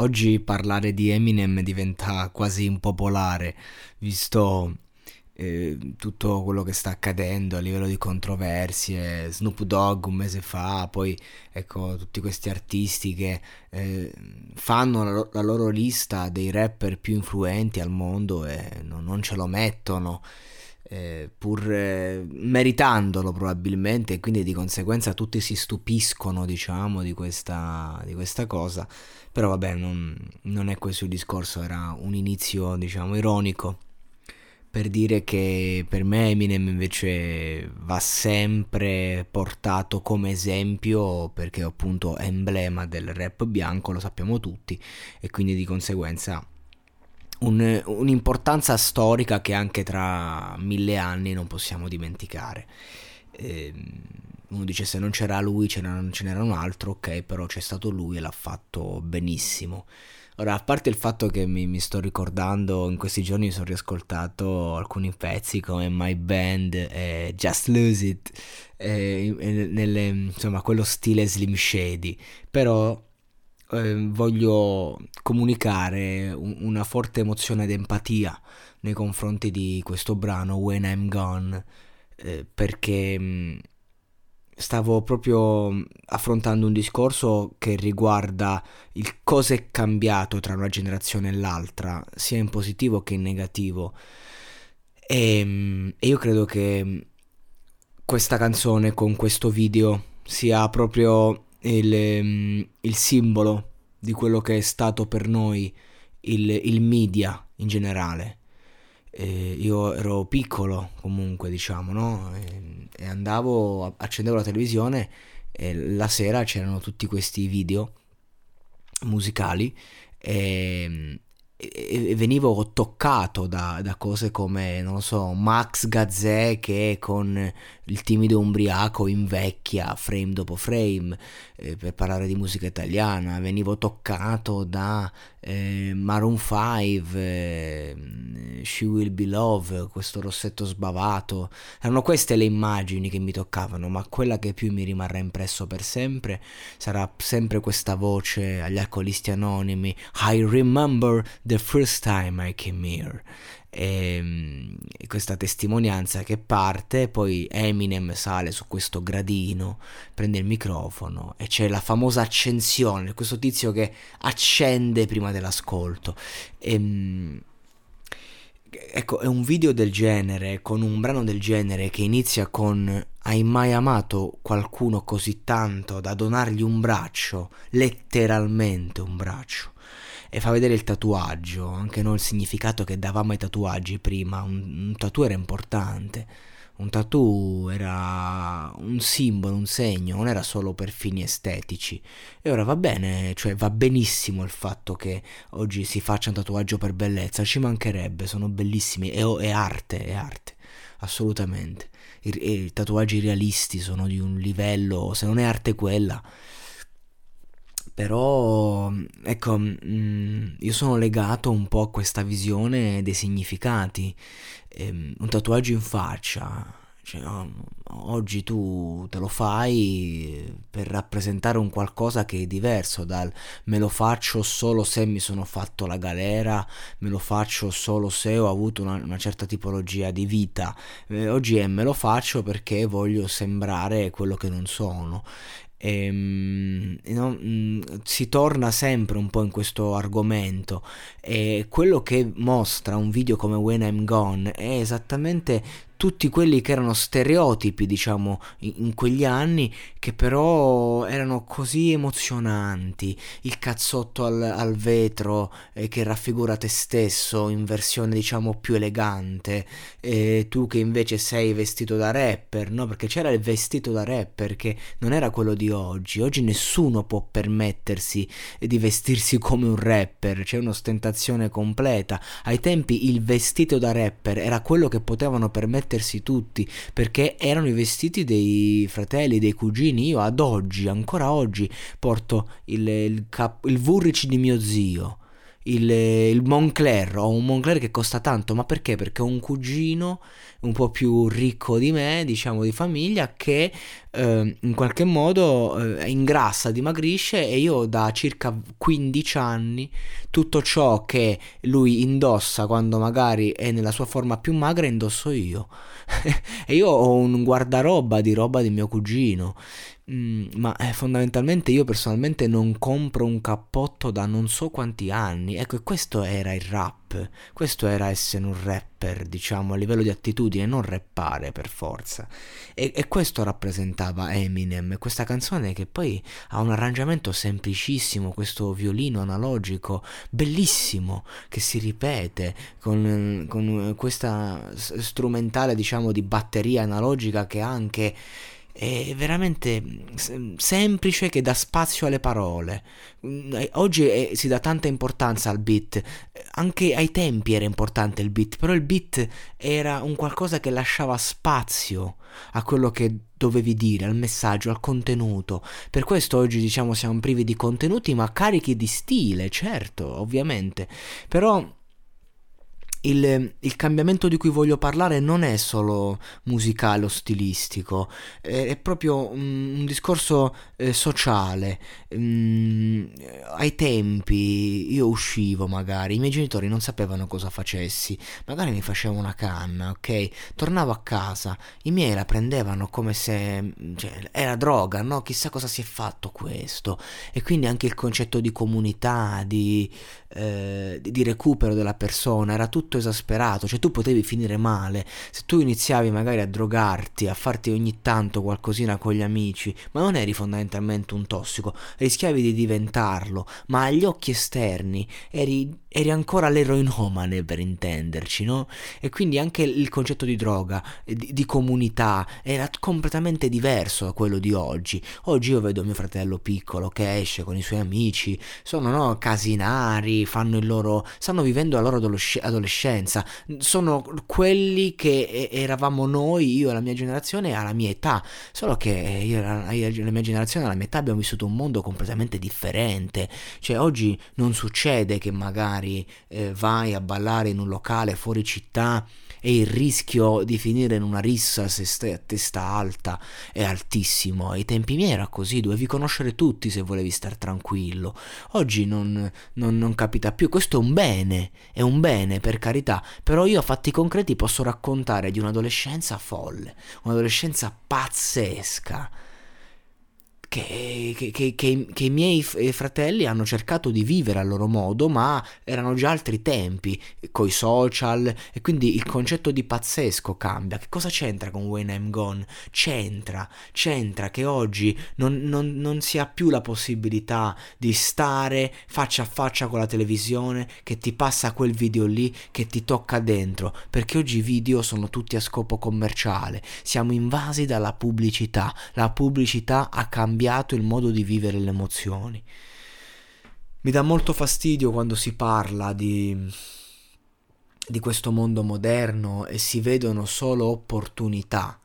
Oggi parlare di Eminem diventa quasi impopolare, visto eh, tutto quello che sta accadendo a livello di controversie. Snoop Dogg un mese fa, poi ecco tutti questi artisti che eh, fanno la, la, loro lista dei rapper più influenti al mondo e non, non ce lo mettono eh, pur eh, meritandolo probabilmente e quindi di conseguenza tutti si stupiscono diciamo di questa, di questa cosa. Però vabbè non, non, è questo il discorso era un inizio diciamo ironico per dire che per me Eminem invece va sempre portato come esempio perché appunto è emblema del rap bianco lo sappiamo tutti e quindi di conseguenza un, un'importanza storica che anche tra mille anni non possiamo dimenticare. Eh, uno dice se non c'era lui ce n'era, ce un altro, ok, però c'è stato lui e l'ha fatto benissimo. Ora, a parte il fatto che mi, mi, sto ricordando, in questi giorni mi sono riascoltato alcuni pezzi come My Band e Just Lose It, eh, nelle, insomma, quello stile Slim Shady, però eh, voglio comunicare un, una forte emozione d'empatia nei confronti di questo brano When I'm Gone eh, perché stavo proprio affrontando un discorso che riguarda il cosa è cambiato tra una generazione e l'altra sia in positivo che in negativo. E, e io credo che questa canzone con questo video sia proprio il, ehm, il simbolo di quello che è stato per noi il, il media in generale. Eh, io ero piccolo comunque, diciamo, no? E, e andavo, accendevo la televisione e la sera c'erano tutti questi video musicali e, e, venivo toccato da, da, cose come, non so, Max Gazzè che con il timido umbriaco invecchia frame dopo frame eh, per parlare di musica italiana, venivo toccato da eh, Maroon 5, eh, She Will Be Love, questo rossetto sbavato, erano queste le immagini che mi toccavano, ma quella che più mi rimarrà impresso per sempre sarà sempre questa voce agli alcolisti anonimi, I remember the first time I came here. E, e, questa testimonianza che parte, poi Eminem sale su questo gradino, prende il microfono e c'è la famosa accensione, questo tizio che accende prima dell'ascolto. E, ecco, è un video del genere, con un brano del genere che inizia con hai mai amato qualcuno così tanto da donargli un braccio, letteralmente un braccio? E fa vedere il tatuaggio, anche noi il significato che davamo ai tatuaggi prima, un, un tattoo era importante, un tattoo era un simbolo, un segno, non era solo per fini estetici. E ora va bene, cioè va benissimo il fatto che oggi si faccia un tatuaggio per bellezza, ci mancherebbe, sono bellissimi, è, è arte, è arte, assolutamente. I, I tatuaggi realisti sono di un livello, se non è arte quella, Però, ecco, mm, io sono legato un po' a questa visione dei significati. Ehm, un tatuaggio in faccia, cioè, oggi tu te lo fai per rappresentare un qualcosa che è diverso dal me lo faccio solo se mi sono fatto la galera, me lo faccio solo se ho avuto una, una certa tipologia di vita. Eh, oggi è me lo faccio perché voglio sembrare quello che non sono e, ehm, no, mm, si torna sempre un po' in questo argomento. E quello che mostra un video come When I'm Gone è esattamente tutti quelli che erano stereotipi, diciamo, in, quegli anni, che però erano così emozionanti. Il cazzotto al, al vetro eh, che raffigura te stesso in versione, diciamo, più elegante. E tu che invece sei vestito da rapper, no? Perché c'era il vestito da rapper che non era quello di oggi. Oggi nessuno può permettersi di vestirsi come un rapper, c'è un'ostentazione completa. Ai tempi il vestito da rapper era quello che potevano permettersi mettersi tutti perché erano i vestiti dei fratelli, dei cugini. Io ad oggi, ancora oggi, porto il, il, cap- il Vurrici di mio zio. Il, il, Moncler, ho un Moncler che costa tanto, ma perché? Perché ho un cugino un po' più ricco di me, diciamo di famiglia, che eh, in qualche modo eh, ingrassa, dimagrisce e io da circa 15 anni tutto ciò che lui indossa quando magari è nella sua forma più magra indosso io. e io ho un guardaroba di roba di mio cugino. Mm, ma eh, fondamentalmente io personalmente non compro un cappotto da non so quanti anni. Ecco, e questo era il rap. Questo era essere un rapper, diciamo, a livello di attitudine, non rappare per forza. E, e questo rappresentava Eminem, questa canzone che poi ha un arrangiamento semplicissimo, questo violino analogico bellissimo che si ripete con, con questa strumentale, diciamo, di batteria analogica che anche è veramente semplice che dà spazio alle parole. Mm, eh, oggi è, si dà tanta importanza al beat, anche ai tempi era importante il beat, però il beat era un qualcosa che lasciava spazio a quello che dovevi dire, al messaggio, al contenuto. Per questo oggi diciamo siamo privi di contenuti ma carichi di stile, certo, ovviamente. Però il, il, cambiamento di cui voglio parlare non è solo musicale o stilistico, è, è proprio un, un discorso eh, sociale. Mm, ai tempi io uscivo magari, i miei genitori non sapevano cosa facessi, magari mi facevo una canna, ok? Tornavo a casa, i miei la prendevano come se cioè, era droga, no? Chissà cosa si è fatto questo. E quindi anche il concetto di comunità, di, eh, di recupero della persona, era tutto esasperato, cioè tu potevi finire male, se tu iniziavi magari a drogarti, a farti ogni tanto qualcosina con gli amici, ma non eri fondamentalmente un tossico, rischiavi di diventarlo, ma agli occhi esterni eri, eri ancora l'eroinomane per intenderci, no? E quindi anche il concetto di droga, di, di comunità, era completamente diverso da quello di oggi. Oggi io vedo mio fratello piccolo che esce con i suoi amici, sono no, casinari, fanno il loro, stanno vivendo la loro adolescenza adolescenza, sono quelli che eravamo noi, io e la mia generazione alla mia età, solo che io e la mia generazione alla mia età abbiamo vissuto un mondo completamente differente, cioè oggi non succede che magari eh, vai a ballare in un locale fuori città e il rischio di finire in una rissa se stai a testa alta è altissimo. Ai tempi miei era così, dovevi conoscere tutti se volevi star tranquillo. Oggi non, non, non capita più, questo è un bene, è un bene per carità, però io a fatti concreti posso raccontare di un'adolescenza folle, un'adolescenza pazzesca che, che, che, che, i miei eh, fratelli hanno cercato di vivere a loro modo, ma erano già altri tempi, coi social, e quindi il concetto di pazzesco cambia. Che cosa c'entra con When I'm Gone? C'entra, c'entra che oggi non, non, non si ha più la possibilità di stare faccia a faccia con la televisione, che ti passa quel video lì, che ti tocca dentro, perché oggi i video sono tutti a scopo commerciale, siamo invasi dalla pubblicità, la pubblicità ha cambiato cambiato il modo di vivere le emozioni. Mi dà molto fastidio quando si parla di, di questo mondo moderno e si vedono solo opportunità.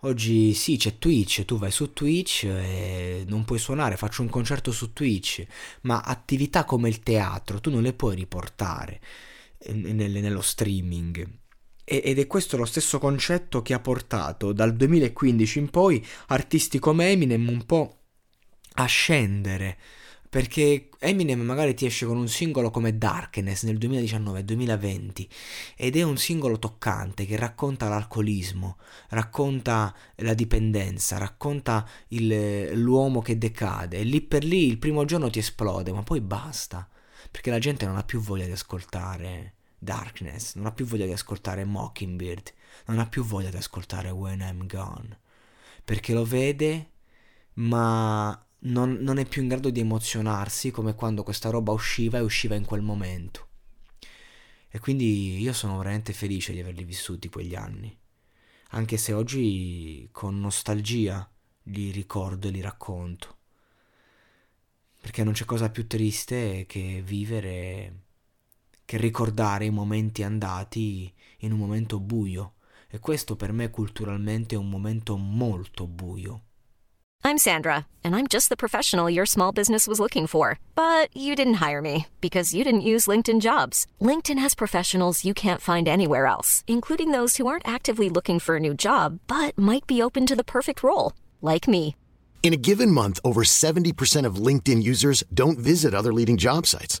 Oggi sì, c'è Twitch, tu vai su Twitch e non puoi suonare, faccio un concerto su Twitch, ma attività come il teatro tu non le puoi riportare nello streaming. Ed è questo lo stesso concetto che ha portato dal 2015 in poi artisti come Eminem un po' a scendere. Perché Eminem magari ti esce con un singolo come Darkness nel 2019-2020 ed è un singolo toccante che racconta l'alcolismo, racconta la dipendenza, racconta il, l'uomo che decade. E lì per lì il primo giorno ti esplode ma poi basta perché la gente non ha più voglia di ascoltare Darkness, non ha più voglia di ascoltare Mockingbird, non ha più voglia di ascoltare When I'm Gone perché lo vede ma non, non è più in grado di emozionarsi come quando questa roba usciva e usciva in quel momento. E quindi io sono veramente felice di averli vissuti quegli anni, anche se oggi con nostalgia li ricordo e li racconto. Perché non c'è cosa più triste che vivere, che ricordare i momenti andati in un momento buio. E questo per me culturalmente è un momento molto buio. I'm Sandra, and I'm just the professional your small business was looking for. But you didn't hire me because you didn't use LinkedIn jobs. LinkedIn has professionals you can't find anywhere else, including those who aren't actively looking for a new job but might be open to the perfect role, like me. In a given month, over 70% of LinkedIn users don't visit other leading job sites.